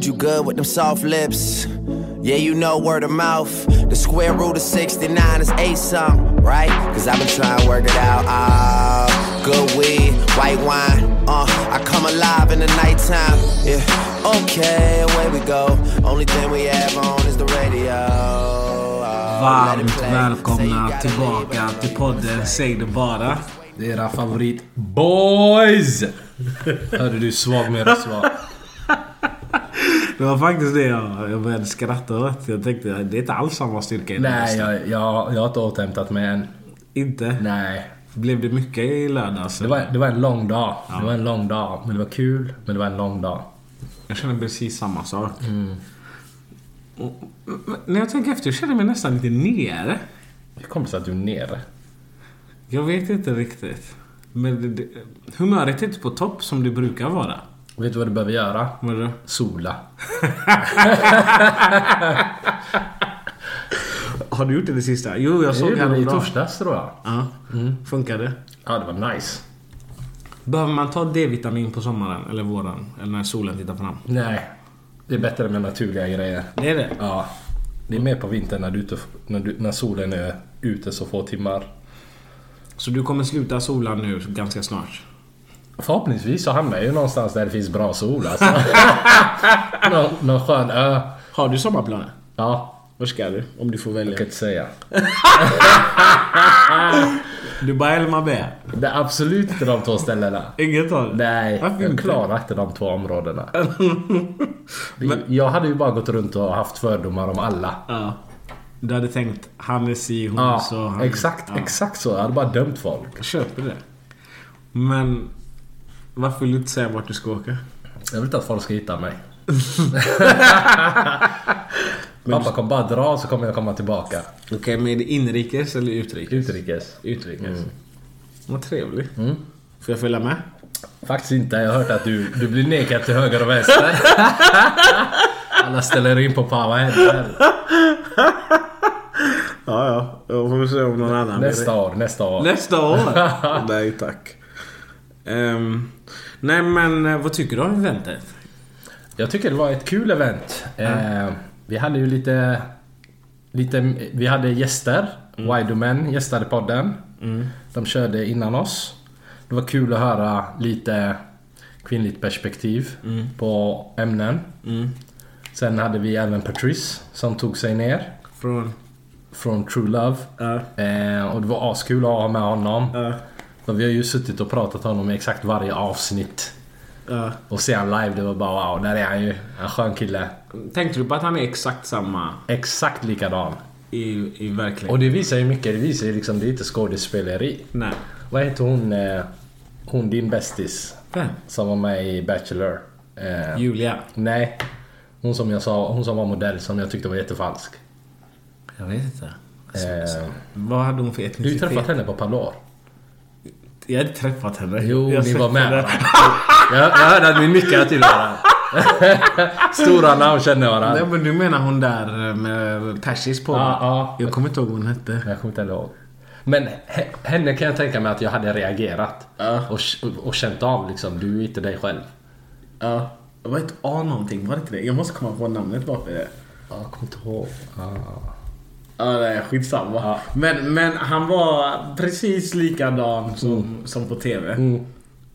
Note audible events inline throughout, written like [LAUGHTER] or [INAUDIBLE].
heard you good with them soft lips. Yeah, you know word of mouth. The square root of 69 is eight something, right? Cause I've been trying to work it out. Ah, good weed, white wine. Uh, I come alive in the nighttime. Yeah, okay, away we go. Only thing we have on is the radio. Oh, let it Varmt you välkomna gotta tillbaka live till podden Säg det bara. Det är era favorit boys! Hörde du svag med röst va? Det var faktiskt det jag, jag började skratta åt. Jag tänkte det är inte alls samma styrka i Nej, jag, jag, jag har inte återhämtat mig än. Inte? Nej. Blev det mycket i lördags? Det var, det var en lång dag. Det var en lång dag. Men det var kul. Men det var en lång dag. Jag känner precis samma sak. Mm. Och, när jag tänker efter jag känner mig nästan lite nere. Hur kommer det sig att du är nere? Jag vet inte riktigt. Men det, det, humöret är inte på topp som det brukar vara. Vet du vad du behöver göra? Vadå? Sola. [LAUGHS] Har du gjort det det sista? Jo, jag Det såg vi i torsdags tror jag. Ja. Funkade? Ja, det var nice. Behöver man ta D-vitamin på sommaren eller våren? Eller när solen tittar fram? Nej. Det är bättre med naturliga grejer. Det är det? Ja. Det är mer på vintern när, du, när, du, när solen är ute så få timmar. Så du kommer sluta sola nu ganska snart? Förhoppningsvis så hamnar jag ju någonstans där det finns bra sol alltså. [LAUGHS] någon, någon skön ö. Har du sommarplaner? Ja, Var ska du? Om du får välja. jag kan inte säga. [LAUGHS] Dubai eller Marbella? Det är absolut inte de två ställena. Inget av Nej, Varför jag klarar inte de två områdena. [LAUGHS] Jag hade ju bara gått runt och haft fördomar om alla. Ja. Du hade tänkt han är si, hon Ja, så. Han... exakt, Ja. exakt så. Jag hade bara dömt folk. Jag köper det. Men varför vill du inte säga vart du ska åka? Jag vill inte att folk ska hitta mig. [LAUGHS] Pappa kommer bara dra så kommer jag komma tillbaka. Okej, men är det inrikes eller utrikes? Utrikes. Utrikes. Vad trevligt. Får jag följa med? Faktiskt inte. Jag har hört att du, du blir nekad till höger och vänster. [LAUGHS] Alla ställer in på Power händer. Ja, ja. Jag får se om någon annan Nästa år, nästa år. Nästa år? [LAUGHS] Nej, tack. Ehm, nej, men eh, vad tycker du om eventet? Jag tycker det var ett kul event. Eh, vi hade ju lite... lite vi hade gäster. Mm. Widomen gästade podden. De körde innan oss. Det var kul att höra lite kvinnligt perspektiv Mm. på ämnen. Sen hade vi även Patrice som tog sig ner Från... från True Love. Ja. Eh, och det var askul att ha med honom. Ja. För vi har ju suttit och pratat om honom i exakt varje avsnitt. Ja. Och se han live, det var bara wow, där är han ju. En skön kille. Tänkte du på att han är exakt samma Exakt likadan. i, i verkligheten? Och det visar ju mycket, det visar ju liksom, det är inte skådespeleri. Nej. Vad heter hon, eh, hon din bästis? Vem? Som var med i Bachelor. Eh, Julia? nej. Hon som jag sa, hon som var modell som jag tyckte var jättefalsk. Jag vet inte. Eh, Vad hade hon för du etnicitet? träffat henne på Pandor. Jag hade träffat henne. Jo, jag ni var med varandra. jag, jag hörde att ni nickade till varandra. [LAUGHS] Stora namn känner varandra. Nej men du menar hon där med persis på? Ja, ja. Jag kommer inte ihåg vad hon hette. Jag kommer inte heller ihåg. Men he- henne kan jag tänka mig att jag hade reagerat. Ja. Och, och känt av liksom, du är inte dig själv. Ja. Det var ett A någonting, var det inte det? Jag måste komma på namnet bakom det. Ja, jag kommer inte ihåg. Ah. Ja, nej, skitsamma. Ja. Men, men han var precis likadan som, som på TV. Mm.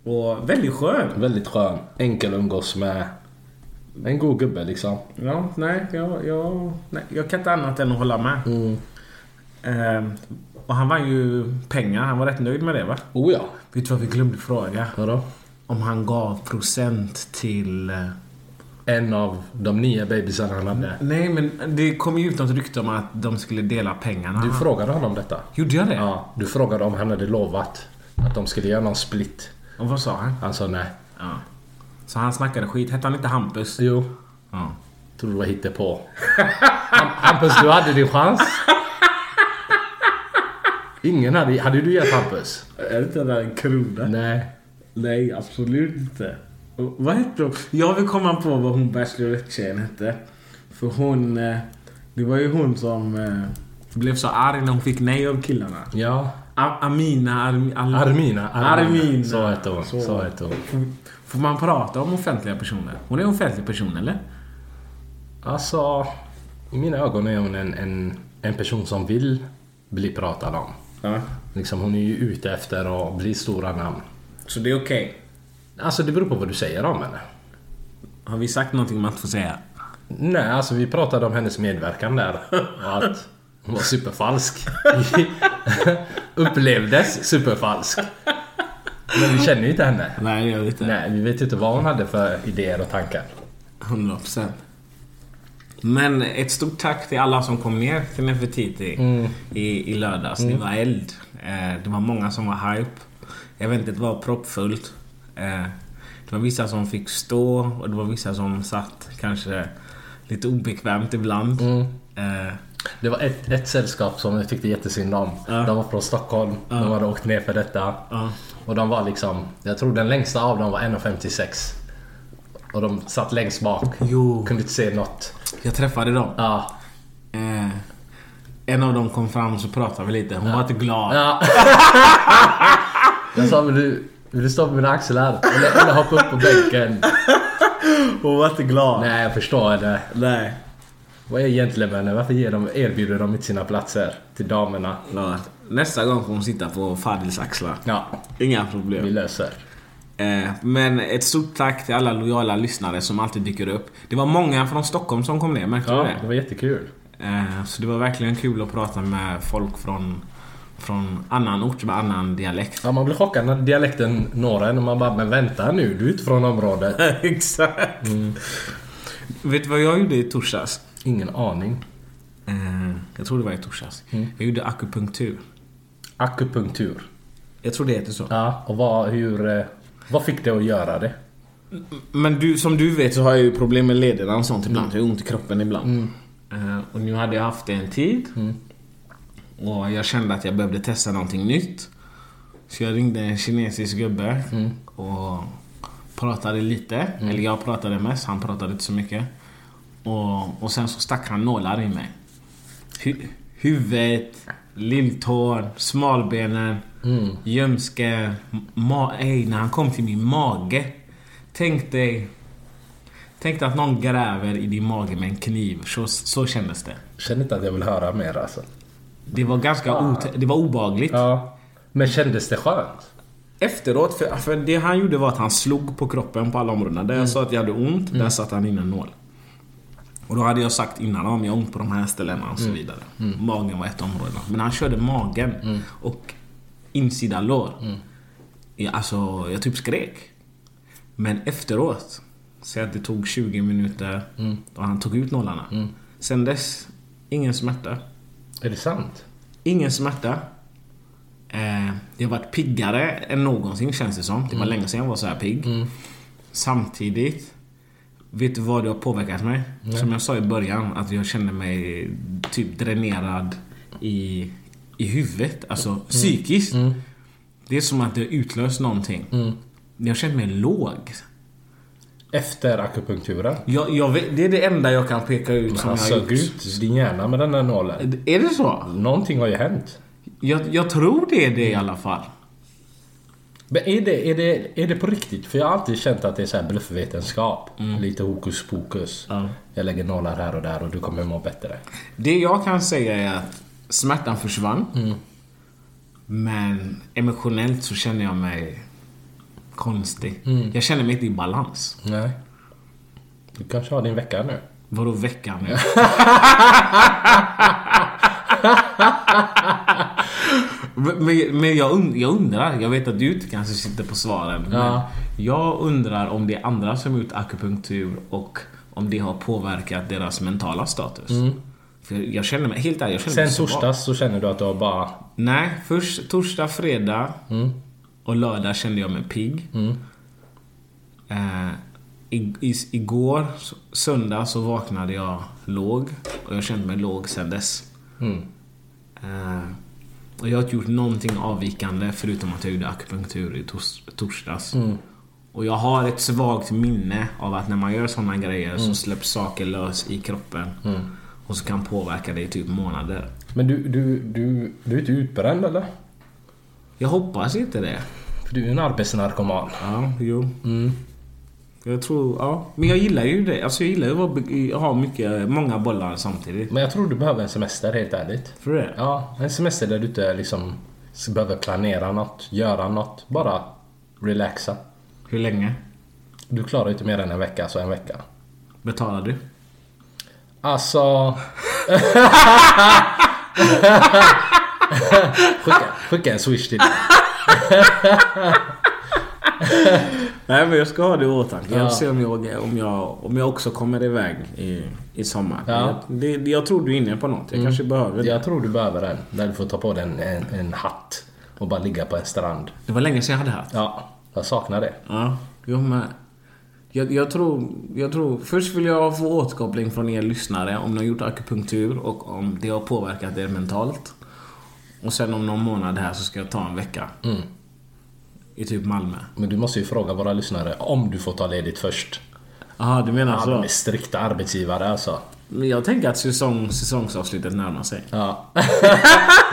Och väldigt skön. Väldigt skön. Enkel att umgås med. En god gubbe liksom. Ja, nej, jag, jag, nej, jag kan inte annat än att hålla med. Mm. Ehm, och han vann ju pengar. Han var rätt nöjd med det va? Oh ja. Vet du vad vi glömde fråga? Vadå? Om han gav procent till... En av de nio babysarna han hade. Nej, men det kom ju ut något rykte om att de skulle dela pengarna. Du frågade honom detta. Gjorde jag det? Ja, du frågade om han hade lovat att de skulle göra någon split. Och vad sa han? Han sa nej. Ja. Så han snackade skit. Hette han inte Hampus? Jo. Ja. Tror du var hittepå. Ham- Hampus, du hade din chans. Ingen hade... Hade du gett Hampus? Är det inte en krona? Nej. Nej, absolut inte. Vad hette hon? Jag vill komma på vad hon Bachelorette-tjejen hette. För hon... eh, Det var ju hon som eh, blev så arg när hon fick nej av killarna. Ja. Amina... Armi, Al- Armina. Armina. Så hette hon. Så. Så hette hon. Får, man prata om offentliga personer? Hon är en offentlig person, eller? Alltså, i mina ögon är hon en, en, en person som vill bli pratad om. Ja. Liksom, hon är ju ute efter att bli stora namn. Så det är okej? Alltså det beror på vad du säger om henne. Har vi sagt någonting man inte får säga? Nej, alltså vi pratade om hennes medverkan där. Och att hon var superfalsk. [LAUGHS] Upplevdes superfalsk. Men vi känner ju inte henne. Nej, jag vet inte. Nej, vi vet ju inte vad hon hade för idéer och tankar. 100%. Men ett stort tack till alla som kom ner till Nefertiti i, i lördags. Det var eld. Eh, det var många som var hype. Eventet var proppfullt. Eh, det var vissa som fick stå och det var vissa som satt kanske lite obekvämt ibland. Eh, Det var ett, ett sällskap som jag tyckte jättesynd om. Ja. De var från Stockholm. De hade åkt ner för detta. Ja. Och de var liksom... Jag tror den längsta av dem var 1,56. Och de satt längst bak. Jo. Kunde inte se något. jag träffade dem. Ja. Eh, en av dem kom fram och så pratade vi lite. Hon var inte glad. ja. [LAUGHS] jag sa, vill du, vill du stå på mina axlar? Eller, eller hoppa upp på bänken? Hon var inte glad. Nej, jag förstår henne. Nej. Vad är gentlemännen? Varför ger de, erbjuder de inte sina platser till damerna? Ja, Nästa gång får hon sitta på Fadils axlar. Ja, Inga vi problem. löser. Eh, men ett stort tack till alla lojala lyssnare som alltid dyker upp. Det var många från Stockholm som kom ner, märkte Ja, du det det? var jättekul. Eh, så det var verkligen kul att prata med folk från, från annan ort med annan dialekt. Ja, man blir chockad när dialekten når en och man bara Men vänta nu, du är inte från området. [LAUGHS] Exakt. Vet du vad jag gjorde i torsdags? Ingen aning. Eh, jag tror det var i torsdags. Jag gjorde akupunktur. Akupunktur. Jag tror det heter så. Ja, och vad, hur, eh, vad fick dig att göra det? Men du, som du vet så har jag ju problem med lederna och sånt ibland. Jag har ont i kroppen ibland. Eh, och nu hade jag haft det en tid. Och jag kände att jag behövde testa någonting nytt. Så jag ringde en kinesisk gubbe och pratade lite. Eller jag pratade mest, han pratade inte så mycket. Och, och sen så stack han nålar i mig. Hu- huvudet, lilltån, smalbenen, ljumsken, ma- ej, när han kom till min mage. Tänk dig... Tänk dig att någon gräver i din mage med en kniv. Så, så kändes det. Känner inte att jag vill höra mer alltså. Det var ganska ot- det var obagligt. Ja. Men kändes det skönt? Efteråt, för, för det han gjorde var att han slog på kroppen på alla områden. Där jag sa att jag hade ont, där satte han in en nål. Och då hade jag sagt innan om jag har ont på de här ställena och så vidare. Magen var ett område. Men han körde magen och insida lår. Ja, alltså, jag typ skrek. Men efteråt, säg att det tog 20 minuter och han tog ut nålarna. Sen dess, ingen smärta. Är det sant? Ingen smärta. Eh, jag har varit piggare än någonsin känns det som. Det var länge sedan jag var så här pigg. Samtidigt, vet du vad det har påverkat mig? Som jag sa i början, att jag känner mig typ dränerad i, i huvudet. Alltså psykiskt. Det är som att det har utlöst någonting. Jag känner mig låg. Efter akupunkturen? Jag, jag vet, det är det enda jag kan peka ut som Han jag har sög gjort. ut din hjärna med den där nålen. Är det så? Någonting har ju hänt. Jag, jag tror det är det i alla fall. Men är det, är, det, är det på riktigt? För jag har alltid känt att det är så här bluffvetenskap. Lite hokus pokus. Ja. Jag lägger nålar här och där och du kommer må bättre. Det jag kan säga är att smärtan försvann. Men emotionellt så känner jag mig konstig. Jag känner mig inte i balans. Nej. Du kanske har din vecka nu. Vadå veckan nu? [LAUGHS] men men jag, und- jag undrar, jag vet att du inte kanske sitter på svaren. Ja. Men jag undrar om det är andra som gjort akupunktur och om det har påverkat deras mentala status. För jag känner mig, helt ärligt, jag känner mig Sen så bra. så känner du att du har bara... Nej, först torsdag, fredag och lördag kände jag mig pigg. Eh, i, i, igår, söndag, så vaknade jag låg. Och jag kände mig låg sen dess. Eh, och jag har inte gjort någonting avvikande förutom att jag gjorde akupunktur i tors, torsdags. Och jag har ett svagt minne av att när man gör sådana grejer så släpps saker lös i kroppen. Och så kan påverka det i typ månader. Men du, du, du, du är inte utbränd eller? Jag hoppas inte det. För du är en arbetsnarkoman. Ja, jo. Jag tror, ja. Men jag gillar ju det. Alltså jag gillar ju att ha mycket, många bollar samtidigt. Men jag tror du behöver en semester helt ärligt. Du det? Ja, en semester där du inte liksom behöver planera något, göra något. Bara relaxa. Hur länge Du klarar inte mer än en vecka, så en vecka. betalar du? Alltså... [LAUGHS] skicka, skicka en swish till dig. Nej men jag ska ha det i åtanke. Jag Ja. får se om jag, om jag, om jag också kommer iväg i, i sommar. Ja. Mm. Jag, det, jag tror du är inne på något. Jag kanske behöver det. Jag tror du behöver en. Där du får ta på dig en, en, en hatt och bara ligga på en strand. Det var länge sedan jag hade haft. Ja, jag saknar det. Ja, jo men. Jag, jag, tror, jag tror... Först vill jag få återkoppling från er lyssnare om ni har gjort akupunktur och om det har påverkat er mentalt. Och sen om någon månad här så ska jag ta en vecka. I typ Malmö. Men du måste ju fråga våra lyssnare om du får ta ledigt först. Jaha, du menar Ja, de är så? strikta arbetsgivare alltså. Men jag tänker att säsong, säsongsavslutet närmar sig. Ja. [LAUGHS]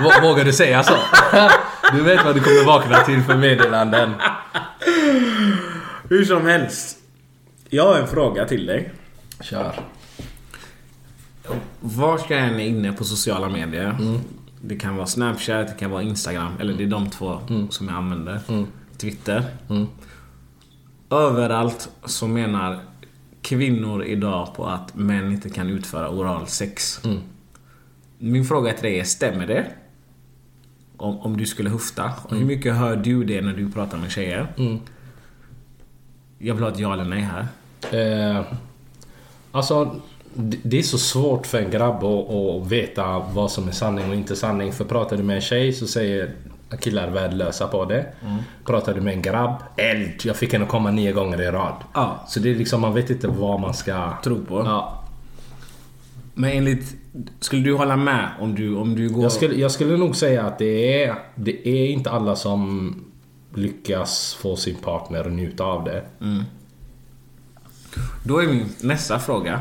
Vå- Vågar du säga så? [LAUGHS] Du vet vad du kommer vakna till för meddelanden. Hur som helst. Jag har en fråga till dig. Kör. Var ska jag än är inne på sociala medier. Det kan vara Snapchat, det kan vara Instagram. Eller det är de två som jag använder. Twitter. Överallt så menar kvinnor idag på att män inte kan utföra oral sex. Min fråga till dig är, stämmer det? Om, om du skulle höfta. Och hur mycket hör du det när du pratar med tjejer? Jag vill ha ett ja eller nej här. Eh, alltså, det är så svårt för en grabb att, att veta vad som är sanning och inte sanning. För pratar du med en tjej så säger killar värdelösa på det. Pratar du med en grabb, eld! Jag fick henne att komma nio gånger i rad. Ja. Så det är liksom, man vet inte vad man ska... Tro på. Ja. Men enligt... Skulle du hålla med om du, om du går... Jag, skulle, jag skulle nog säga att det är, det är inte alla som lyckas få sin partner att njuta av det. Då är min nästa fråga.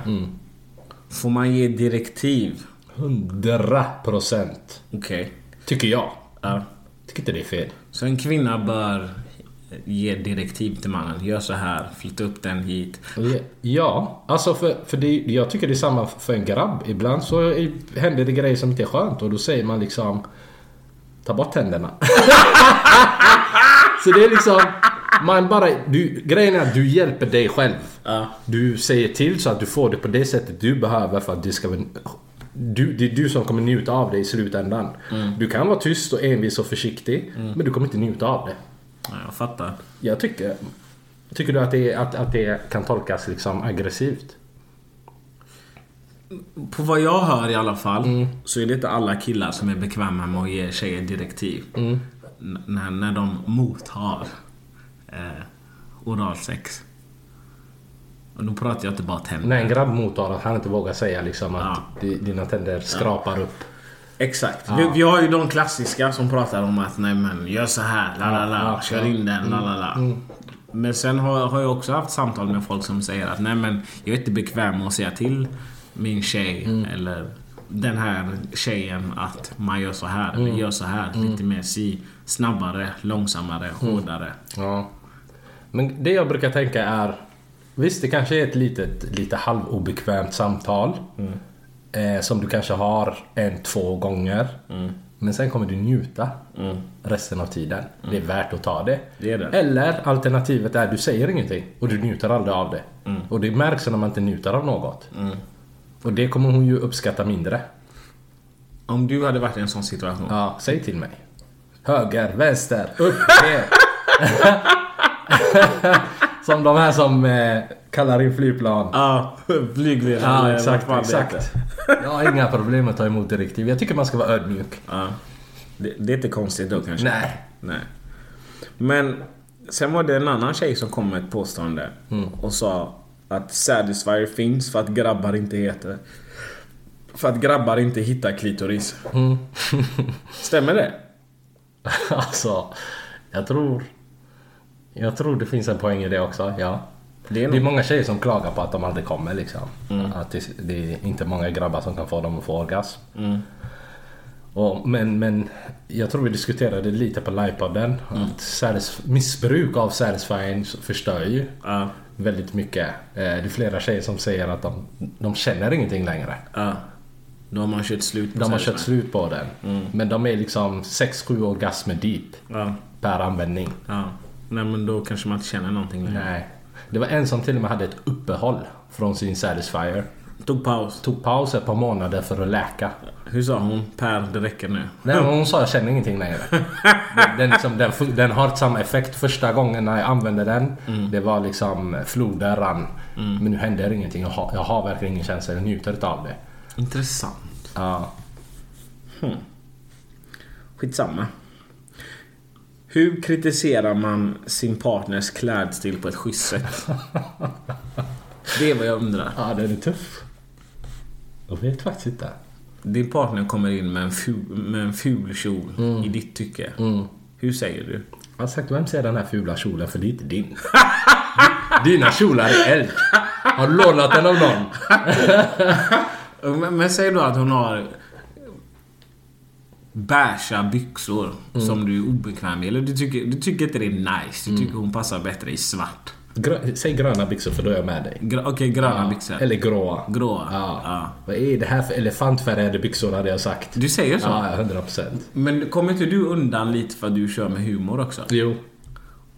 Får man ge direktiv? 100 procent. Okej. Tycker jag. Ja. Tycker inte det är fel. Så en kvinna bör ge direktiv till mannen. Gör så här, flytta upp den hit. Ja, alltså för, för det, jag tycker det är samma för en grabb. Ibland så är- händer det grejer som inte är skönt och då säger man liksom Ta bort tänderna. [LAUGHS] så det är liksom Man bara, du, grejen är att du hjälper dig själv. Ja. Du säger till så att du får det på det sättet du behöver för att det ska. Du, det är du som kommer njuta av det i slutändan. Du kan vara tyst och envis och försiktig men du kommer inte njuta av det. Ja, jag fattar. Jag tycker... Tycker du att det, att, att det kan tolkas liksom aggressivt? På vad jag hör i alla fall Mm. så är det inte alla killar som är bekväma med att ge tjejer direktiv. Mm. När, när de mottar eh, oralsex. Och då pratar jag inte bara tänder. När en grabb mottar att han inte vågar säga liksom att Ja. di- dina tänder skrapar upp. Exakt. Vi, vi har ju de klassiska som pratar om att nej men gör så här, la la la, Ja, ja, kör ja. in den, la la la. Men sen har, har jag också haft samtal med folk som säger att nej men jag är inte bekväm med att säga till min tjej eller den här tjejen att man gör så här eller gör så här. Lite mer si, snabbare, långsammare, hårdare. Ja. Men det jag brukar tänka är Visst, det kanske är ett litet, lite halvobekvämt samtal. Eh, som du kanske har en, två gånger. Men sen kommer du njuta resten av tiden. Det är värt att ta det. Det det. Eller alternativet är du säger ingenting och du njuter aldrig av det. Och det märks när man inte njuter av något. Och det kommer hon ju uppskatta mindre. Om du hade varit i en sån situation. Ja, säg till mig. Höger, vänster, upp, ner. [LAUGHS] [LAUGHS] som de här som eh, kallar in flygplan. Ja, flygledare. Ja, exakt, exakt. Jag har inga problem att ta emot direktiv. Jag tycker man ska vara ödmjuk. Ja. Det, det är inte konstigt då kanske? Nej. Nej. Men sen var det en annan tjej som kom med ett påstående och sa att Satisfyer finns för att grabbar inte heter... För att grabbar inte hittar klitoris. Stämmer det? [LAUGHS] alltså, jag tror... Jag tror det finns en poäng i det också, ja. Det är Det är många tjejer som klagar på att de aldrig kommer liksom. Att det, det är inte många grabbar som kan få dem att få orgasm. Och, men, men jag tror vi diskuterade lite på livepodden. Att satis- missbruk av Satisfying förstör ju Ja, väldigt mycket. Eh, Det är flera tjejer som säger att de, de känner ingenting längre. ja. Då har kört slut på De har kört slut på den. Men de är liksom 6-7 orgasmer deep Ja, per användning. ja. Nej men då kanske man inte känner någonting längre. Nej. Det var en som till och med hade ett uppehåll från sin Satisfyer. Tog paus. Tog paus ett par månader för att läka. Hur sa hon? Per, det räcker nu. Nej, hon sa jag känner ingenting längre. [LAUGHS] Den, den, liksom, den, den har samma effekt första gången när jag använde den. Det var liksom floden rann. Men nu händer ingenting. Jag har, jag har verkligen ingen känsla. Jag njuter av det. Intressant. Ja. Skitsamma. Hur kritiserar man sin partners klädstil på ett schysst sätt? [LAUGHS] Det är vad jag undrar. ja, den är tuff. Jag vet faktiskt inte. Din partner kommer in med en ful, med en ful kjol i ditt tycke. Hur säger du? Jag har sagt vem ser den här fula kjolen för det är inte din. [LAUGHS] Dina kjolar är eld. Har du lånat den av någon? [LAUGHS] Men, men säg då att hon har beiga byxor som du är obekväm i. Eller du tycker, du tycker inte det är nice. Du tycker hon passar bättre i svart. Grö, säg gröna byxor för då är jag med dig. Gra, Okej, gröna byxor. Eller gråa. Gråa. Ja. Ja. Vad är det här för elefantfärgade byxor hade jag sagt. Du säger så? Ja, 100 procent. Men kommer inte du undan lite för att du kör med humor också? Jo.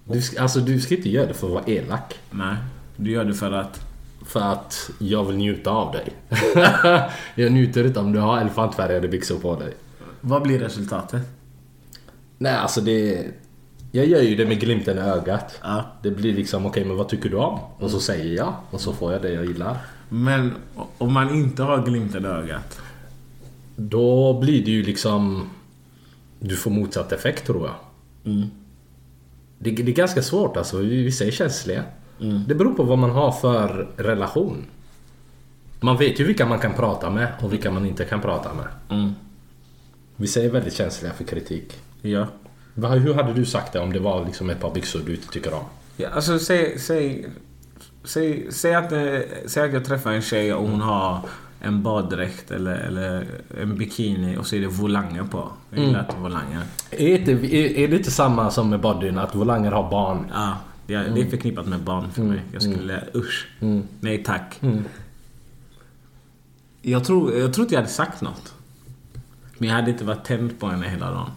Du, ska- alltså du ska inte göra det för att vara elak. Nej. Du gör det för att... För att jag vill njuta av dig. [LAUGHS] jag njuter inte om du har elefantfärgade byxor på dig. Vad blir resultatet? Nej, alltså det... Jag gör ju det med glimten i ögat. Ja. Det blir liksom, okej men vad tycker du om? Och så säger jag. Och så får jag det jag gillar. Men om man inte har glimten i ögat? Då blir det ju liksom... Du får motsatt effekt tror jag. Det, det är ganska svårt alltså. Vissa är känsliga. Det beror på vad man har för relation. Man vet ju vilka man kan prata med och vilka man inte kan prata med. Mm. Vissa är väldigt känsliga för kritik. Ja. Hur hade du sagt det om det var liksom ett par byxor du inte tycker om? ja alltså säg... Säg, säg, säg, att, eh, säg att jag träffar en tjej och hon har en baddräkt eller, eller en bikini och så är det volanger på. Jag gillar inte volanger. Är det, är, är det inte samma som med bodyn, att volanger har barn? Ja, det är, det är förknippat med barn för mig. Jag skulle... Usch. Nej tack. Jag, tror, jag tror inte jag hade sagt något. Men jag hade inte varit tänd på henne hela dagen.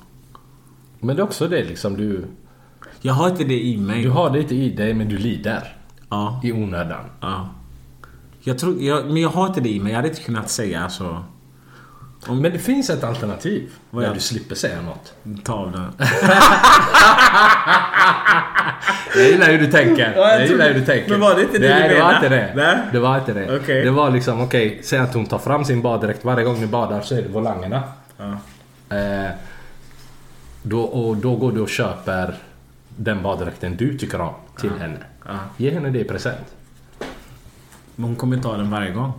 Men det är också det liksom, du, Jag har inte det i mig. du har det inte i dig men du lider. Ja. I onödan. ja. Jag tror, jag, men jag har inte det i mig. Jag hade inte kunnat säga så. Men det finns ett alternativ. Vad är Där det? du slipper säga något. Ta av den. [LAUGHS] Jag gillar hur du tänker. Ja, jag jag gillar hur du tänker. Men var det inte det Nej, du det var menade? inte det. Nej. Det var inte det. Okej. Det var liksom, okej, säg att hon tar fram sin baddräkt varje gång ni badar så är det volangerna. Ja. Eh, då, och då går du och köper den baddräkten du tycker om till henne. Ja. Ge henne det i present. Men hon kommer ta den varje gång.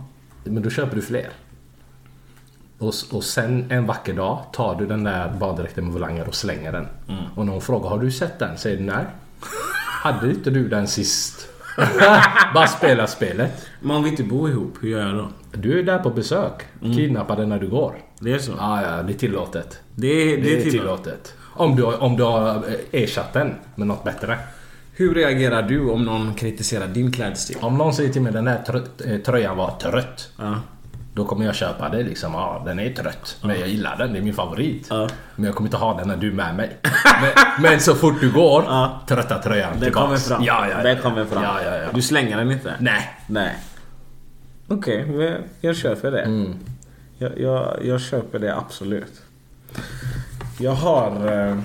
Men då köper du fler. Och, och sen en vacker dag tar du den där baddräkten med volanger och slänger den. Mm. Och när hon frågar har du sett den? Säger du nej. [LAUGHS] Hade inte du den sist? [LAUGHS] Bara spela spelet. Men om vi inte bor ihop, hur gör jag då? Du är där på besök. Mm. Kidnappa den när du går. Det är så? Ja, ja, det är tillåtet. Det är, Det, är tillåtet. tillåtet. Om du, om du har eh, ersatt den med något bättre. Hur reagerar du om någon kritiserar din klädstil? Om någon säger till mig den här trött, eh, tröjan var trött. Ja. Då kommer jag köpa det liksom. Ja, den är trött. Men jag gillar den. Det är min favorit. Ja. Men jag kommer inte ha den när du är med mig. men, men så fort du går, Ja. trötta tröjan Den tillbaks. kommer fram. Ja, ja, ja. Den kommer fram. Ja, ja, ja. Du slänger den inte? Nej. Nej. Okej, men jag köper det. Mm. Jag, jag, jag köper det absolut. Jag har eh,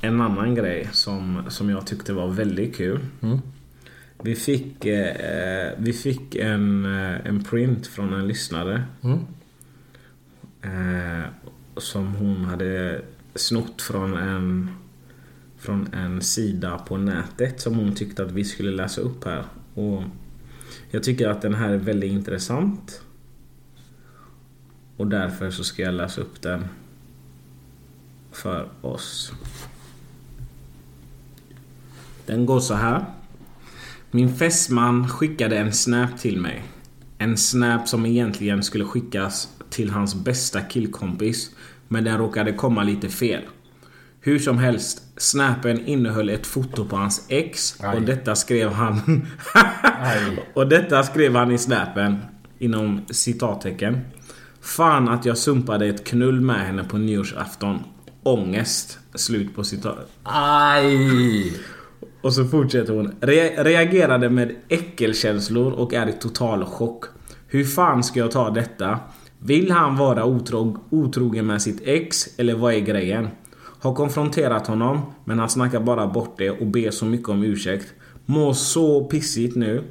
en annan grej som, som jag tyckte var väldigt kul. Mm. Vi fick, eh, eh, vi fick en, eh, en print från en lyssnare. Mm. Eh, som hon hade snott från en, från en sida på nätet som hon tyckte att vi skulle läsa upp här. Och jag tycker att den här är väldigt intressant. Och därför så ska jag läsa upp den för oss. Den går så här. Min fästman skickade en snap till mig. En snap som egentligen skulle skickas till hans bästa killkompis. Men den råkade komma lite fel. Hur som helst, snappen innehöll ett foto på hans ex Aj. och detta skrev han... [LAUGHS] Och detta skrev han i snappen inom citattecken. Fan att jag sumpade ett knull med henne på nyårsafton. Ångest. Slut på citat. Aj! Och så fortsätter hon. Re reagerade med äckelkänslor och är i total chock. Hur fan ska jag ta detta? Vill han vara otro otrogen med sitt ex eller vad är grejen? Har konfronterat honom men han snackar bara bort det och ber så mycket om ursäkt. Mår så pissigt nu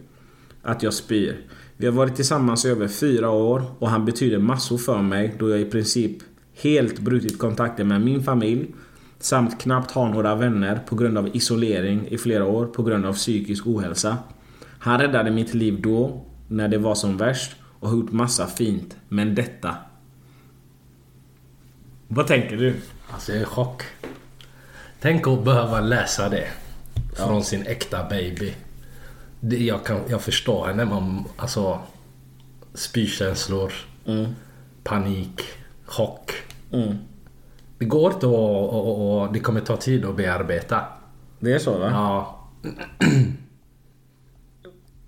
att jag spyr. Vi har varit tillsammans i över fyra år och han betyder massor för mig då jag i princip helt brutit kontakten med min familj samt knappt har några vänner på grund av isolering i flera år på grund av psykisk ohälsa. Han räddade mitt liv då, när det var som värst och har gjort massa fint. Men detta... Vad tänker du? Alltså jag är i chock. Tänk att behöva läsa det. Från sin äkta baby. Det, jag, kan, jag förstår henne. Man, alltså, spykänslor, panik, chock. Det går inte. Och, och, och, det kommer ta tid att bearbeta. Det är så va? Ja.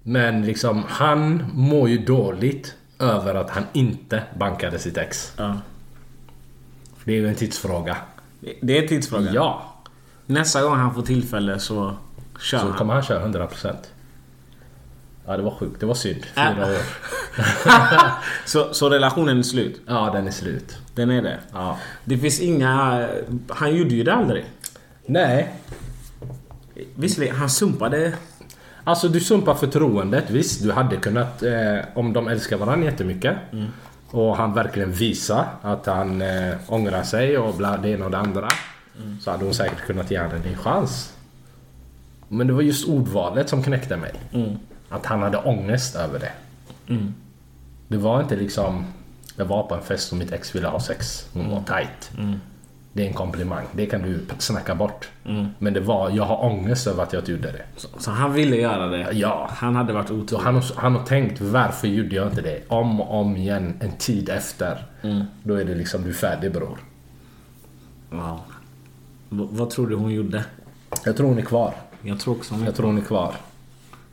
Men liksom, han mår ju dåligt över att han inte bankade sitt ex. Ja. Det är ju en tidsfråga. Det är en tidsfråga. Ja. Nästa gång han får tillfälle så kör Så han. kommer han köra 100%. Ja, det var sjukt. Det var synd. Fyra Äh. år. [LAUGHS] Så, så relationen är slut? Ja, den är slut. Den är det? Ja. Det finns inga... Han gjorde ju det aldrig. Nej. Visserligen, han sumpade... Alltså du sumpar förtroendet. Visst, du hade kunnat... Eh, om de älskar varandra jättemycket. Och han verkligen visar att han eh, ångrar sig och bla, det ena och det andra. Så hade hon säkert kunnat ge honom en chans. Men det var just ordvalet som knäckte mig. Att han hade ångest över det. Det var inte liksom... Jag var på en fest och mitt ex ville ha sex. Hon var tight. Det är en komplimang. Det kan du snacka bort. Men det var, jag har ångest över att jag inte gjorde det. Så, så han ville göra det? Ja. Han hade varit otrolig. han, har, han har tänkt varför gjorde jag inte det? Om och om igen, en tid efter. Då är det liksom, du är färdig bror. Wow. V- vad tror du hon gjorde? Jag tror hon är kvar. Jag tror också hon Jag tror hon är kvar.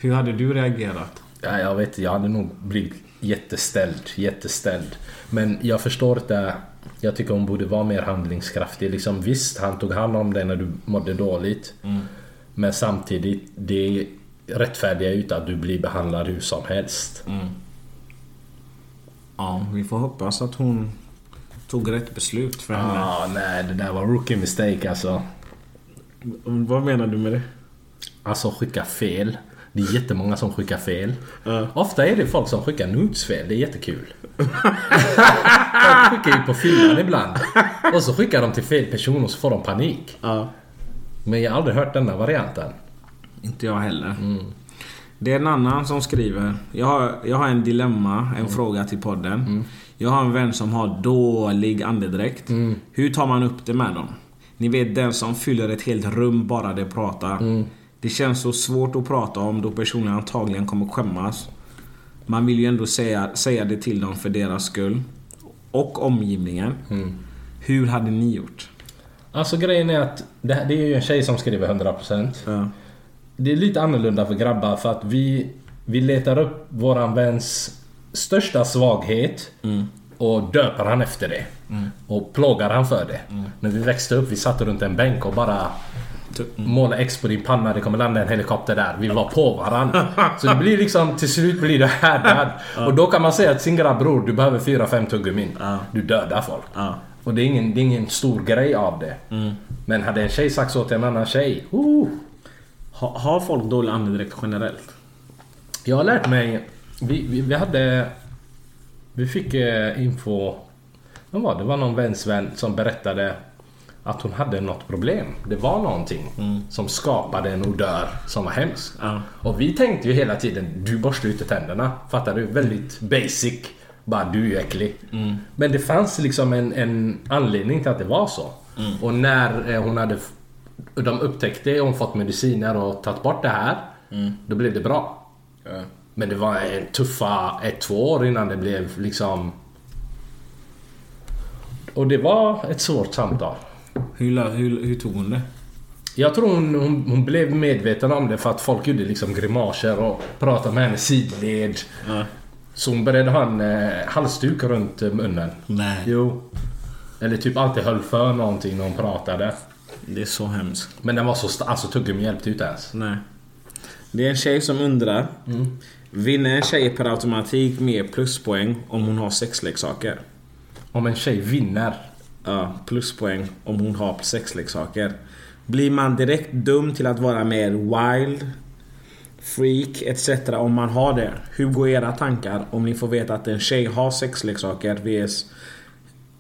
Hur hade du reagerat? Ja, jag vet jag hade nog blivit jätteställd, jätteställd. Men jag förstår inte. Jag tycker hon borde vara mer handlingskraftig. Liksom, visst, han tog hand om dig när du mådde dåligt. Men samtidigt, det rättfärdigar ju inte att du blir behandlad hur som helst. Ja, vi får hoppas att hon Tog rätt beslut för henne. Ah, nej, det där var rookie mistake alltså. Vad menar du med det? Alltså skicka fel. Det är jättemånga som skickar fel. Ja. Ofta är det folk som skickar nudes fel. Det är jättekul. [LAUGHS] folk skickar ju på fyllan ibland. Och så skickar de till fel person och så får de panik. Ja. Men jag har aldrig hört denna varianten. Inte jag heller. Det är en annan som skriver. Jag har, jag har en dilemma, en fråga till podden. Jag har en vän som har dålig andedräkt. Hur tar man upp det med dem? Ni vet den som fyller ett helt rum bara de pratar. Det känns så svårt att prata om då personen antagligen kommer skämmas. Man vill ju ändå säga, säga det till dem för deras skull. Och omgivningen. Hur hade ni gjort? Alltså grejen är att det, här, det är ju en tjej som skriver 100%. Ja. Det är lite annorlunda för grabbar för att vi, vi letar upp våran väns största svaghet och döper han efter det. Och plågar han för det. När vi växte upp, vi satt runt en bänk och bara Måla X på din panna, det kommer landa en helikopter där. Vi var på varandra. [LAUGHS] Så det blir liksom, till slut blir det härdad. Och då kan man säga till sin grabb bror, du behöver 4-5 tuggummin. Du dödar folk. Och det är, ingen, det är ingen stor grej av det. Men hade en tjej sagt så till en annan tjej. Oh, Ha, har folk dålig andedräkt generellt? Jag har lärt mig... Vi, vi, vi hade... Vi fick eh, info... Vad var det? Det var någon väns vän som berättade att hon hade något problem. Det var någonting som skapade en odör som var hemsk. Ja. Och vi tänkte ju hela tiden, du borstar ute tänderna. Fattar du? Väldigt basic. Bara du är ju äcklig. Men det fanns liksom en, en anledning till att det var så. Och när eh, hon hade... De upptäckte och hon fått mediciner och tagit bort det här. Då blev det bra. Men det var en tuffa ett, två år innan det blev liksom... Och det var ett svårt samtal. Hur, hur, hur tog hon det? Jag tror hon, hon, hon blev medveten om det för att folk gjorde liksom grimaser och pratade med henne sidled. Ja. Så hon började ha en eh, halsduk runt eh, munnen. Nej. Jo. Eller typ alltid höll för någonting när hon pratade. Det är så hemskt. Men den var så Alltså tuggummi hjälpte ju inte ens. Nej. Det är en tjej som undrar. Vinner en tjej per automatik mer pluspoäng om hon har sexleksaker? Om en tjej vinner. Ja, pluspoäng om hon har sexleksaker. Blir man direkt dum till att vara mer wild, freak etc. om man har det? Hur går era tankar om ni får veta att en tjej har sexleksaker vs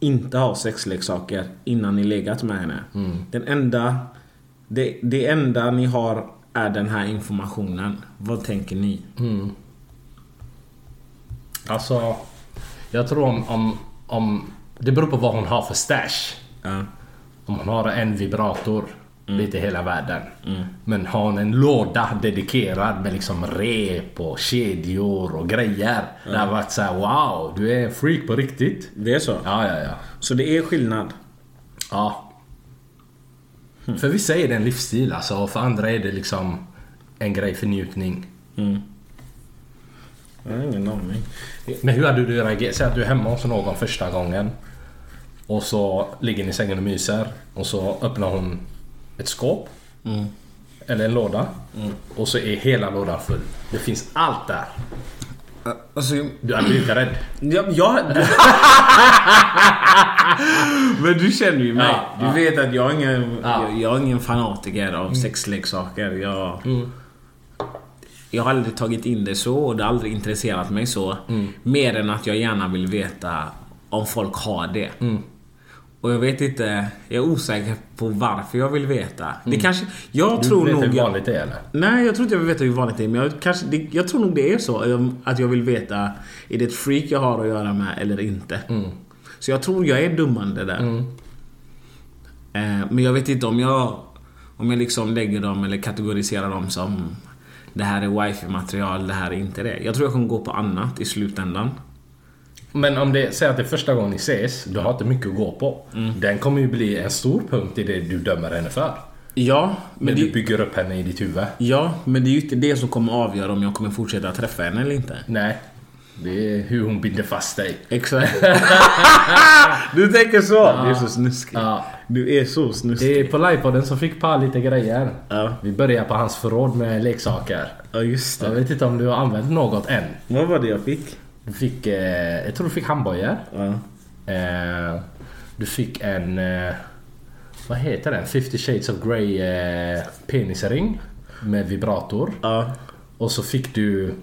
inte har sexleksaker innan ni legat med henne? Den enda, det, det enda ni har är den här informationen. Vad tänker ni? Alltså... Jag tror om, om, om... Det beror på vad hon har för stash. Ja. Om hon har en vibrator, lite hela världen. Men har hon en låda dedikerad med liksom rep och kedjor och grejer. Det har varit såhär wow, du är en freak på riktigt. Det är så? Ja, ja, ja. Så det är skillnad? ja. För vissa är det en livsstil alltså, och för andra är det liksom en grej för njutning. Jag har ingen aning. Men hur hade du reagerat? Säg att du är hemma hos någon första gången. Och så ligger ni i sängen och myser. Och så öppnar hon ett skåp. Eller en låda. Och så är hela lådan full. Det finns allt där. Alltså, Du hade blivit rädd. Ja, jag... [LAUGHS] Men du känner ju mig. Ja, du ja. vet att jag är ingen, Ja. jag, jag är ingen fanatiker av sexleksaker. Jag, jag har aldrig tagit in det så och det har aldrig intresserat mig så. Mer än att jag gärna vill veta om folk har det. Och jag vet inte, jag är osäker på varför jag vill veta. Det kanske... Jag Du tror vet nog... hur vanligt det är eller? Nej, jag tror inte jag vill veta hur vanligt det är. Men jag, kanske, det, jag tror nog det är så. um, Att jag vill veta, är det ett freak jag har att göra med eller inte? Så jag tror jag är dummande där. Eh, men jag vet inte om jag... Om jag liksom lägger dem eller kategoriserar dem som det här är wifi-material, det här är inte det. Jag tror jag kommer gå på annat i slutändan. Men om det, säg att det är första gången ni ses, du har inte mycket att gå på. Den kommer ju bli en stor punkt i det du dömer henne för. Ja, men du det, bygger upp henne i ditt huvud. ja, men det är ju inte det som kommer avgöra om jag kommer fortsätta träffa henne eller inte. Nej. Det är hur hon binder fast dig. Exakt. [LAUGHS] du tänker så? Du är så snuskig. Ja. Du är så Det snuskig. är på livepodden som fick pa lite grejer. Ja. Vi börjar på hans förråd med leksaker. Ja, just Jag det. vet inte om du har använt något än. Vad var det jag fick? Du fick, eh, jag tror du fick handbojor. Ja. Eh, du fick en... Eh, vad heter den? 50 shades of Grey eh, penisring. Med vibrator. Ja. Och så fick du...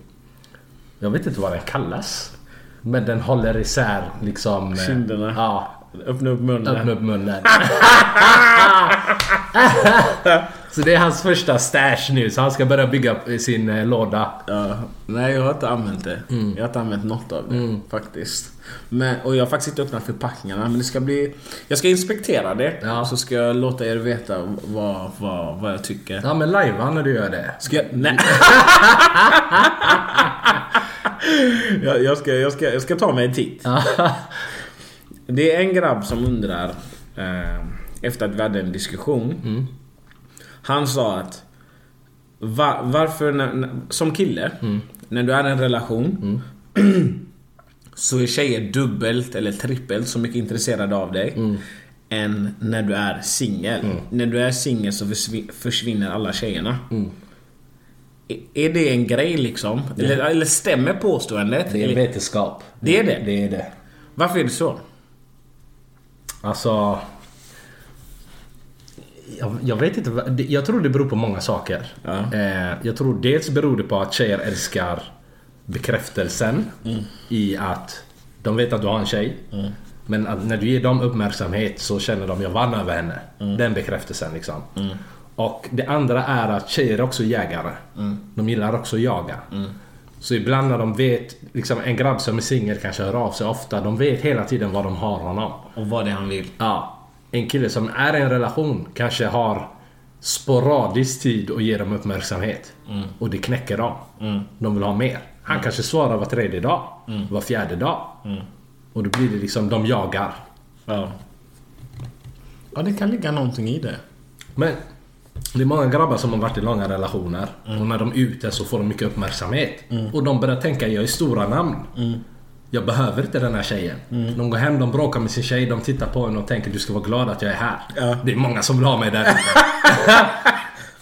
Jag vet inte vad den kallas. Men den håller isär liksom... eh, Kinderna. Ja. Öppna upp munnen. Öppna upp munnen. [LAUGHS] [LAUGHS] så det är hans första stash nu. Så han ska börja bygga sin eh, låda. Ja, nej, jag har inte använt det. Mm. Jag har inte använt något av det faktiskt. Men, och jag har faktiskt inte öppnat förpackningarna. Men det ska bli... Jag ska inspektera det. Ja. Så ska jag låta er veta vad, vad, vad jag tycker. Ja men lajva när du gör det. Ska jag... Nej. [LAUGHS] jag, jag, ska, jag, ska, jag ska ta mig en titt. Det är en grabb som undrar eh, efter att vi hade en diskussion. Han sa att va, varför, när, som kille, när du är i en relation [CLEARS THROAT] så är tjejer dubbelt eller trippelt så mycket intresserade av dig än när du är singel. När du är singel så försvi- försvinner alla tjejerna. Är- Är det en grej liksom? Eller, eller stämmer påståendet? Det är vetenskap. Det är det? Det är det. Varför är det så? Alltså... Jag, jag vet inte. Jag tror det beror på många saker. Ja. Eh, jag tror dels beror det på att tjejer älskar bekräftelsen i att de vet att du har en tjej. Men att när du ger dem uppmärksamhet så känner de jag vann över henne. Den bekräftelsen liksom. Och det andra är att tjejer är också jägare. De gillar också att jaga. Så ibland när de vet, liksom en grabb som är singel kanske hör av sig ofta. De vet hela tiden vad de har honom. Och vad det är han vill. Ja. En kille som är i en relation kanske har sporadisk tid att ge dem uppmärksamhet. Och det knäcker dem. De vill ha mer. Han kanske svarar var tredje dag. Var fjärde dag. Och då blir det liksom, de jagar. Ja. Ja, det kan ligga någonting i det. Men det är många grabbar som har varit i långa relationer. Och när de är ute så får de mycket uppmärksamhet. Och de börjar tänka, jag är stora namn. Jag behöver inte den här tjejen. De går hem, de bråkar med sin tjej, de tittar på henne och tänker du ska vara glad att jag är här. Ja. Det är många som vill ha mig där ute. [LAUGHS]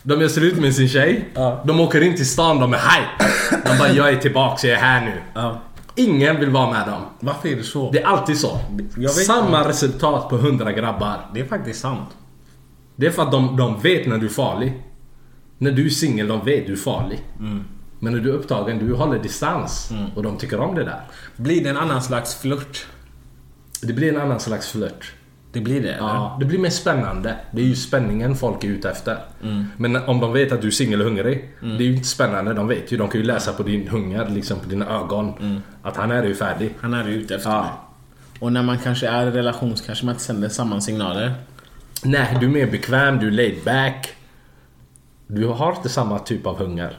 De gör slut med sin tjej. De åker in till stan, de är hype. De bara jag är tillbaks, jag är här nu. Ja. Ingen vill vara med dem. Varför är det så? Det är alltid så. Samma resultat på 100 grabbar. Det är faktiskt sant. Det är för att de, de vet när du är farlig. När du är singel, de vet du är farlig. Men när du är upptagen, du håller distans. Och de tycker om det där. Blir det en annan slags flört? Det blir en annan slags flört. Det blir det, eller? Ja, det blir mer spännande. Det är ju spänningen folk är ute efter. Men om de vet att du är singel och hungrig. Det är ju inte spännande. De vet ju. De kan ju läsa på din hunger, liksom på dina ögon. Att han är ju färdig. Han är ute efter Ja. mig. Och när man kanske är i relation så kanske man inte sänder samma signaler. Nej, du är mer bekväm, du är laid back. Du har inte samma typ av hunger.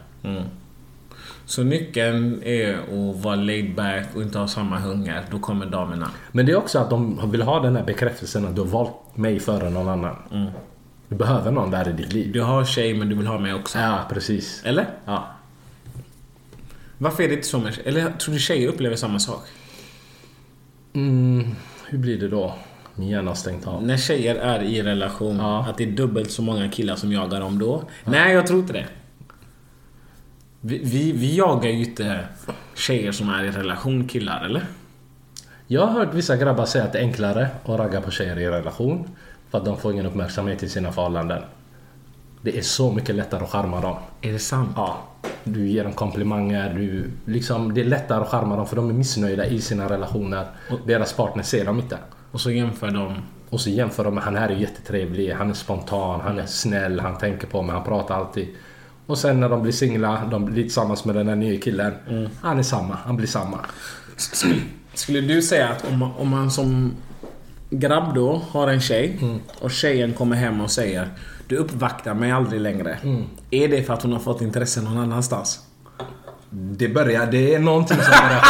Så nyckeln är att vara laid back och inte ha samma hunger. Då kommer damerna. Men det är också att de vill ha den här bekräftelsen att du har valt mig före någon annan. Du behöver någon där i ditt liv. Du har tjej men du vill ha mig också. Ja, precis. Eller? Ja. Varför är det inte så med Eller tror du tjejer upplever samma sak? Mm, hur blir det då? Min hjärna har stängt av. När tjejer är i relation, Ja. att det är dubbelt så många killar som jagar dem då? Nej, jag tror inte det. Vi, vi, vi jagar ju inte tjejer som är i relation killar, eller? Jag har hört vissa grabbar säga att det är enklare att ragga på tjejer i relation. För att de får ingen uppmärksamhet i sina förhållanden. Det är så mycket lättare att charma dem. Är det sant? Ja. Du ger dem komplimanger, du, liksom, det är lättare att charma dem för de är missnöjda i sina relationer. Deras partner ser dem inte. Och så jämför de. Och så jämför de med han här är jättetrevlig, han är spontan, han är snäll, han tänker på mig, han pratar alltid. Och sen när de blir singlar, de blir tillsammans med den här nya killen. Han är samma, han blir samma. Skulle du säga att om man, om man som grabb då har en tjej och tjejen kommer hem och säger Du uppvaktar mig aldrig längre. Är det för att hon har fått intresse någon annanstans? Det börjar, det är någonting som börjar.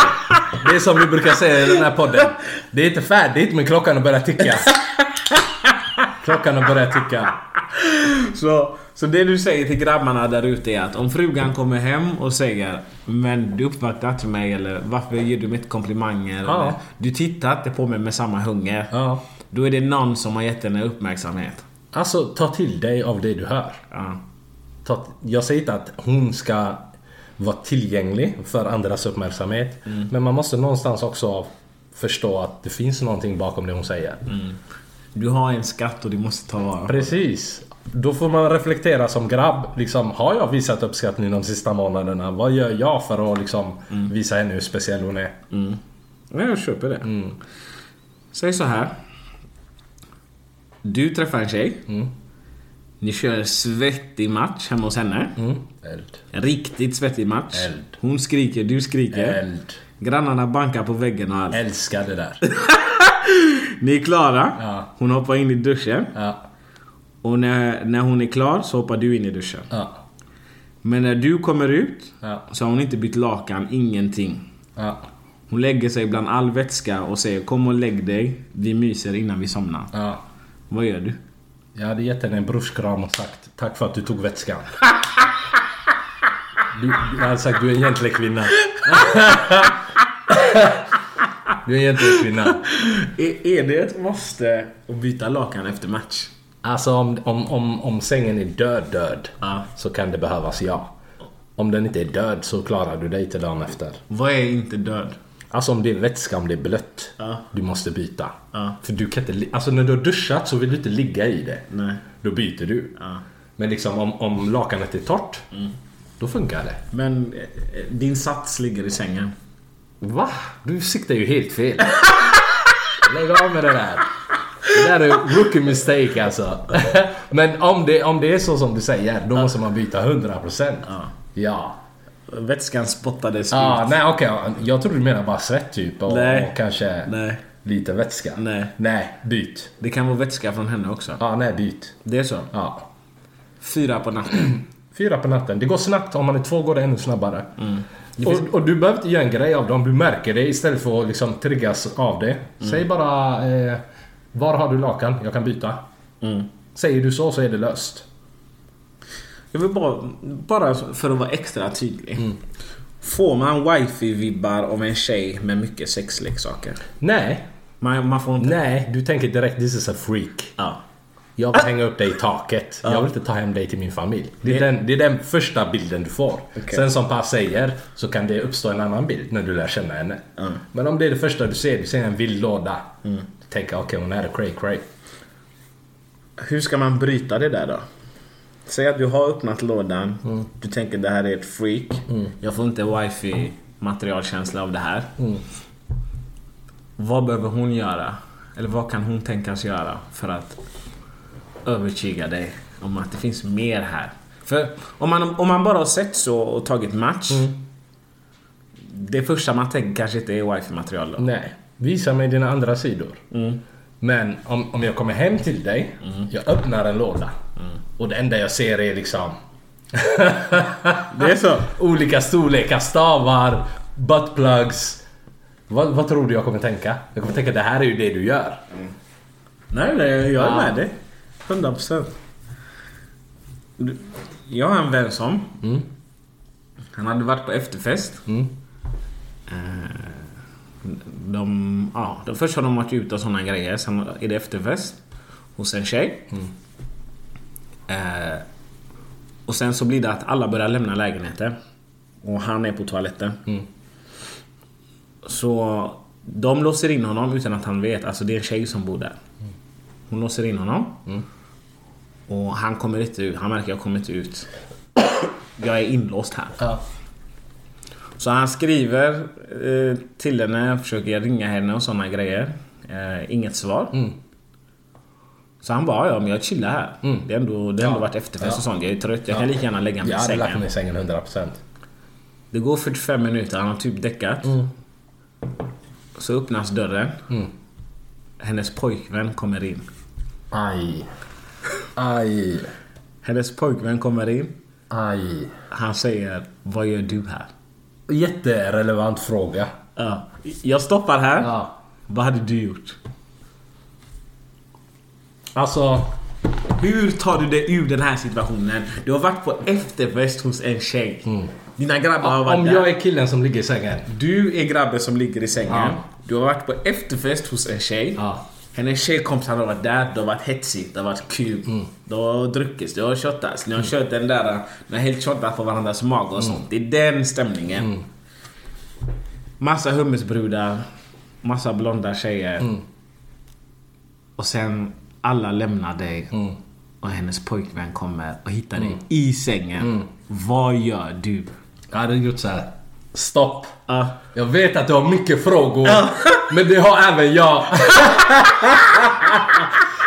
Det är som vi brukar säga i den här podden. Det är inte färdigt men klockan har börjat ticka. Klockan har börjat ticka. Så, så det du säger till grabbarna där ute är att om frugan kommer hem och säger Men du uppvaktar inte mig eller varför ger du mig inte komplimanger? Ja. Eller, du tittar inte på mig med samma hunger. Ja. Då är det någon som har gett henne uppmärksamhet. Alltså ta till dig av det du hör. Ja. Ta, jag säger inte att hon ska vara tillgänglig för andras uppmärksamhet. Men man måste någonstans också förstå att det finns någonting bakom det hon säger. Du har en skatt och du måste ta vara på Precis. Då får man reflektera som grabb. Liksom, har jag visat uppskattning de sista månaderna? Vad gör jag för att liksom, visa henne hur speciell hon är? Ja, jag köper det. Säg så här. Du träffar en tjej. Ni kör svettig match hemma hos henne. Eld. En riktigt svettig match. Eld. Hon skriker, du skriker. Eld. Grannarna bankar på väggen och allt. Älskar det där. [LAUGHS] Ni är klara. Ja. Hon hoppar in i duschen. Ja. Och när, när hon är klar så hoppar du in i duschen. Ja. Men när du kommer ut Ja. så har hon inte bytt lakan, ingenting. Ja. Hon lägger sig bland all vätska och säger kom och lägg dig. Vi myser innan vi somnar. Ja. Vad gör du? Jag hade gett henne en brorskram och sagt tack för att du tog vätskan. [LAUGHS] Du, jag hade sagt du är en egentlig kvinna. [LAUGHS] Du är en egentlig kvinna. [LAUGHS] Är, är det ett måste att byta lakan efter match? Alltså om, om, om, om sängen är död död Ja. så kan det behövas ja. Om den inte är död så klarar du dig till dagen efter. Vad är inte död? Alltså om det är vätska, om det är blött. Ja. Du måste byta. Ja. För du kan inte... Alltså när du har duschat så vill du inte ligga i det. Nej. Då byter du. Men liksom om, om lakanet är torrt. Då funkar det. Men eh, din sats ligger i sängen. Va? Du siktar ju helt fel. [LAUGHS] Lägg av med det där. Det där är rookie mistake alltså. [LAUGHS] Men om det, om det är så som du säger, då måste man byta 100%. Ja. Ja. Vätskan spottades Ah, ut. nej okej, jag trodde du menade bara svett typ och, Nej. och kanske Nej. lite vätska. Nej. Nej, byt. Det kan vara vätska från henne också. Ja, nej byt. Det är så? Ja. Fyra på natten. [CLEARS THROAT] Fyra på natten. Det går snabbt. Om man är två går det ännu snabbare. Och, och du behöver inte göra en grej av det om du märker det istället för att liksom triggas av det. Säg bara eh, Var har du lakan? Jag kan byta. Säger du så så är det löst. Jag vill bara, bara för att vara extra tydlig. Får man wifi-vibbar av en tjej med mycket sexleksaker? Nej. Man, man får inte... Nej, du tänker direkt this is a freak. Ja. Jag vill hänga upp dig i taket. Jag vill inte ta hem dig till min familj. Det är, den, det är den första bilden du får. Okej. Sen som Per säger så kan det uppstå en annan bild när du lär känna henne. Men om det är det första du ser, du ser en vild låda. Du tänker okej hon är cray cray. Hur ska man bryta det där då? Säg att du har öppnat lådan. Du tänker det här är ett freak. Jag får inte wifi materialkänsla av det här. Vad behöver hon göra? Eller vad kan hon tänkas göra för att övertyga dig om att det finns mer här? För om man, om man bara har sett så och tagit match. Det första man tänker kanske inte är wifi-material då. Nej, visa mig dina andra sidor. Men om, om jag kommer hem till dig, jag öppnar en låda. Och det enda jag ser är liksom [LAUGHS] Det är så? olika storlekar, stavar, buttplugs. Vad, vad tror du jag kommer tänka? Jag kommer tänka det här är ju det du gör. Nej, nej, jag är Ja. med dig. 100 procent. Jag har en vän som... Han hade varit på efterfest. Eh, De, ja, de, först har de varit ute och såna grejer. Sen är det efterfest hos en tjej. Eh, och sen så blir det att alla börjar lämna lägenheten. Och han är på toaletten. Så de låser in honom utan att han vet. Alltså det är en tjej som bor där. Hon låser in honom. Och han kommer inte ut. Han märker jag kommer inte ut. Jag är inlåst här. Ja. Så han skriver eh, till henne, försöker ringa henne och såna grejer. Eh, inget svar. Så han bara, ja men jag chillar här. Det har ändå, det ändå Ja. varit efterfest Ja. och sånt. Jag är trött, jag Ja. kan lika gärna lägga mig Jag i hade lagt sängen. mig i sängen 100%. Det går 45 minuter, han har typ däckat. Så öppnas dörren. Hennes pojkvän kommer in. Aj. Aj. Hennes pojkvän kommer in. Aj. Han säger, vad gör du här? Jätterelevant fråga. Ja. Jag stoppar här. Ja. Vad hade du gjort? Alltså, Hur tar du dig ur den här situationen? Du har varit på efterfest hos en tjej. Dina grabbar har varit om där. jag är killen som ligger i sängen. Du är grabben som ligger i sängen. Ja. Du har varit på efterfest hos en tjej. Ja. Hennes tjejkompisar har varit där. Det har varit hetsigt, det har varit kul. Mm. Det har druckits, det har shottats. Ni har kört den där... Ni har helt shottat på varandras mage och Mm. sånt. Det är den stämningen. Massa hummusbrudar. Massa blonda tjejer. Och sen alla lämnar dig. Och hennes pojkvän kommer och hittar dig i sängen. Vad gör du? Jag hade gjort så här. Stopp. Ja. Jag vet att du har mycket frågor. [LAUGHS] Men det har även jag. [LAUGHS]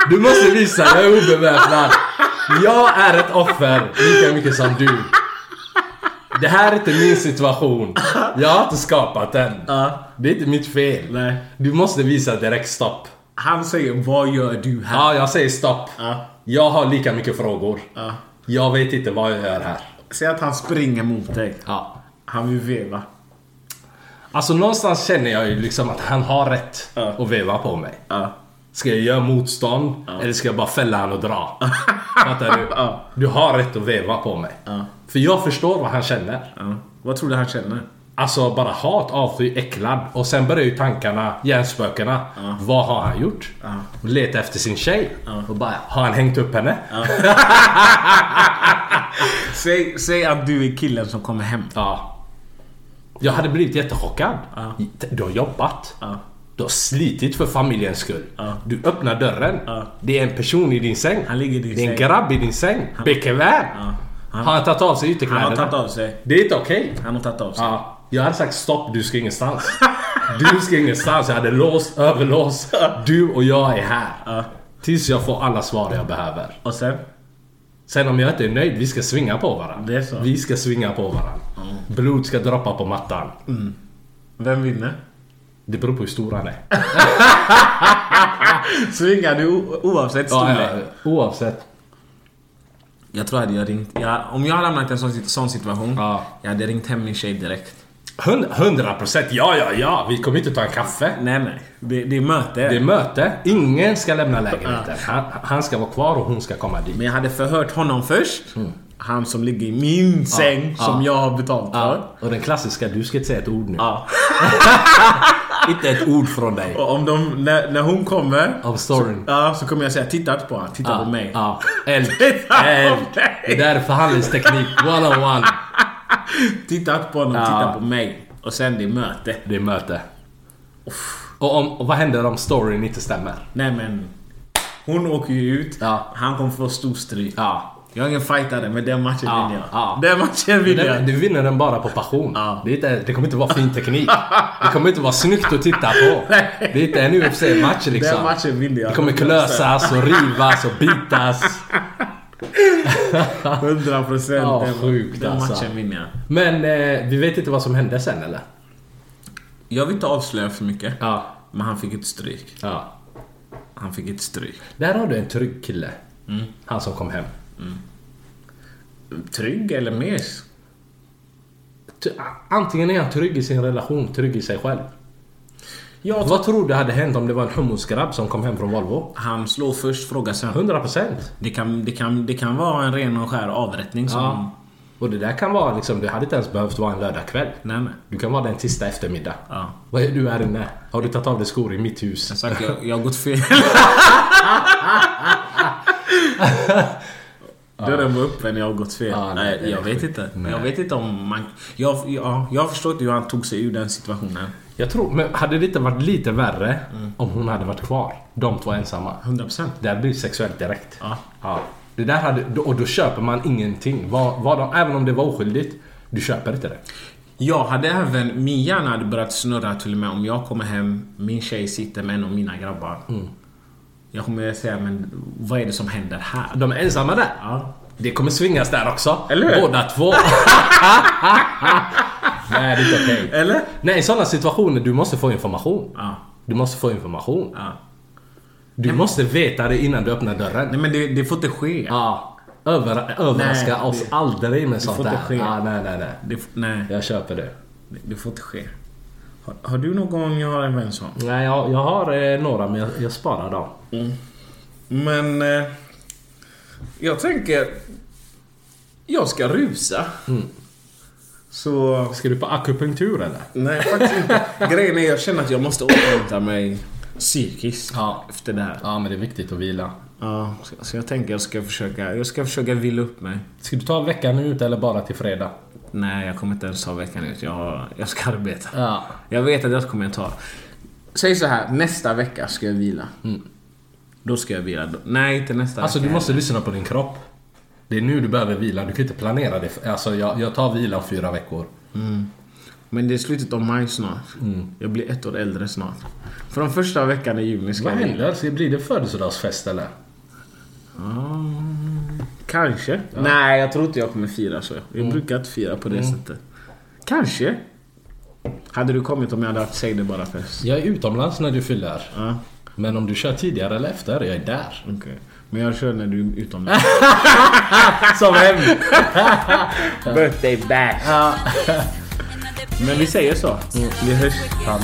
Du måste visa, jag är obeväpnad. Jag är ett offer lika mycket som du. Det här är inte min situation. Jag har inte skapat den. Det är inte mitt fel. Nej. Du måste visa direkt stopp. Han säger vad gör du här? Ja, jag säger stopp. Ja. Jag har lika mycket frågor. Ja. Jag vet inte vad jag gör här. Säg att han springer mot dig. Ja. Han vill veva. Alltså någonstans känner jag ju liksom att han har rätt Ja. att veva på mig. Ja. Ska jag göra motstånd eller ska jag bara fälla han och dra? [LAUGHS] Fattar du? Ja. Du har rätt att veva på mig. Ja. För jag förstår vad han känner. Ja. Vad tror du han känner? Alltså bara hat, avsky, äcklad. Och sen börjar ju tankarna, hjärnspökena. Vad har han gjort? Och leta efter sin tjej. Och bara, har han hängt upp henne? [LAUGHS] Säg, säg att du är killen som kommer hem. Ja. Jag hade blivit jättechockad. Ja. Du har jobbat. Ja. Du har slitit för familjens skull. Ja. Du öppnar dörren. Det är en person i din säng. Han ligger i din det är en säng. grabb i din säng. Bekväm. Ja. Har han tagit av sig Han ytterkläderna? har tagit av sig. Det är inte okej. Han har tagit av sig. Ja. Jag hade sagt stopp, du ska ingenstans. Du ska ingenstans. Jag hade låst, överlåst. Du och jag är här. Tills jag får alla svar jag behöver. Och sen? Sen om jag inte är nöjd, vi ska svinga på varandra. Det är så. Vi ska svinga på varandra. Blod ska droppa på mattan. Vem vinner? Det beror på hur stor han är. [LAUGHS] Svingar du oavsett Ja, storlek? ja, oavsett. Jag tror att jag ringt... Jag, om jag hade hamnat i en sån, sån situation. Ja. Jag hade ringt hem min tjej direkt. Hund- 100 procent. Ja, ja, ja. Vi kommer inte ta en kaffe. Nej, nej. Det, det är möte. Det är möte. Ingen ska lämna lägenheten. Han, han ska vara kvar och hon ska komma dit. Men jag hade förhört honom först. Han som ligger i min säng ja. som jag har betalt för. Ja, och den klassiska, du ska inte säga ett ord nu. [LAUGHS] Inte ett ord från dig. Och om de, när, när hon kommer. Av storyn. Ja, så kommer jag säga titta inte på honom, titta på mig. Ja. [LAUGHS] Eld. Eld. Det där är förhandlingsteknik. One on one. Titta inte på honom, Ja. titta på mig. Och sen det är möte. Det är möte. Och, om, och vad händer om storyn inte stämmer? Nej men. Hon åker ju ut. Ja. Han kommer få stor stryk. Ja. Jag är ingen fightare, men den matchen Ja, vinner jag. ja. Den matchen vinner jag. du vinner den bara på passion. Ja. Det, är inte, det kommer inte vara fin teknik. Det kommer inte vara snyggt att titta på. [LAUGHS] Det är inte en UFC-match liksom. Den matchen vinner jag. Det kommer klösas och rivas och bitas. 100 procent. Ja, sjukt, den alltså. matchen vinner jag. Men eh, vi vet inte vad som hände sen eller? Jag vill inte avslöja för mycket. Ja. Men han fick ett stryk. ja. Han fick ett stryk. Där har du en trygg kille. Han som kom hem. Trygg eller mes? Antingen är han trygg i sin relation, trygg i sig själv. Jag Vad tror du hade hänt om det var en hummusgrabb som kom hem från Volvo? Han slår först, frågar sen. 100%. Det kan, det, kan, det kan vara en ren och skär avrättning som... Ja. Och det där kan vara liksom, det hade inte ens behövt vara en lördagkväll. Nej, nej. Du kan vara den tisdag eftermiddag. Ja. Vad är du här inne? Har du tagit av dig skor i mitt hus? Jag sagt, jag, jag har gått fel. [LAUGHS] Dörren var öppen, jag har gått fel. Ja, nej, nej, jag vet inte. Nej. Jag vet inte om man... Jag, jag, jag förstår inte hur han tog sig ur den situationen. Jag tror, men hade det inte varit lite värre om hon hade varit kvar? De två ensamma. 100%. Det hade blivit sexuellt direkt. Ja. Ja. Det där hade, och då köper man ingenting. Vad, vad de, även om det var oskyldigt. Du köper inte det. Jag hade även... Min hjärna hade börjat snurra till och med om jag kommer hem, min tjej sitter med en av mina grabbar. Jag kommer säga, men vad är det som händer här? De är ensamma där. Ja. Det kommer svingas där också. Eller hur? Båda två. [LAUGHS] Nej, det är inte okej. Eller? Nej, i sådana situationer du måste få information. Ja. Du måste få information. ja. Du måste veta det innan du öppnar dörren. Nej men det, det får inte ske. Ja. Över, överraska Nej, oss det- aldrig med sånt får där. inte ske. Ja, nej, nej, nej. Det, nej, Jag köper det. det, det får inte ske. Har, har du någon jag har en vän som? Nej, jag, jag har eh, några men jag, jag sparar dem. Men... Eh, jag tänker... Jag ska rusa. Så... Ska du på akupunktur eller? Nej, faktiskt inte. Grejen är jag känner att jag måste återhämta mig psykiskt Ja. efter det här. Ja, men det är viktigt att vila. Ja, så, jag tänker jag ska försöka, jag ska försöka vila upp mig. Ska du ta veckan ut eller bara till fredag? Nej, jag kommer inte ens ta veckan ut. Jag, jag ska arbeta. Ja. Jag vet att jag kommer ta. Säg så här, nästa vecka ska jag vila. Då ska jag vila. Nej, inte nästa Alltså vecka. du måste lyssna på din kropp. Det är nu du behöver vila. Du kan inte planera det. Alltså jag, jag tar vila om fyra veckor. Men det är slutet av maj snart. Jag blir ett år äldre snart. Från första veckan i juni ska Vad jag händer? Ska det bli det födelsedagsfest eller? Kanske. Nej, jag tror inte jag kommer fira så. Jag brukar inte fira på det sättet. Kanske. Hade du kommit om jag hade haft Säg det bara fest? Jag är utomlands när du fyller. Ja, Men om du kör tidigare eller efter, jag är där. okej. Men jag kör när du är utomlands. [LAUGHS] Som hem! Birthday bash. Men vi säger så. Vi hörs. Can't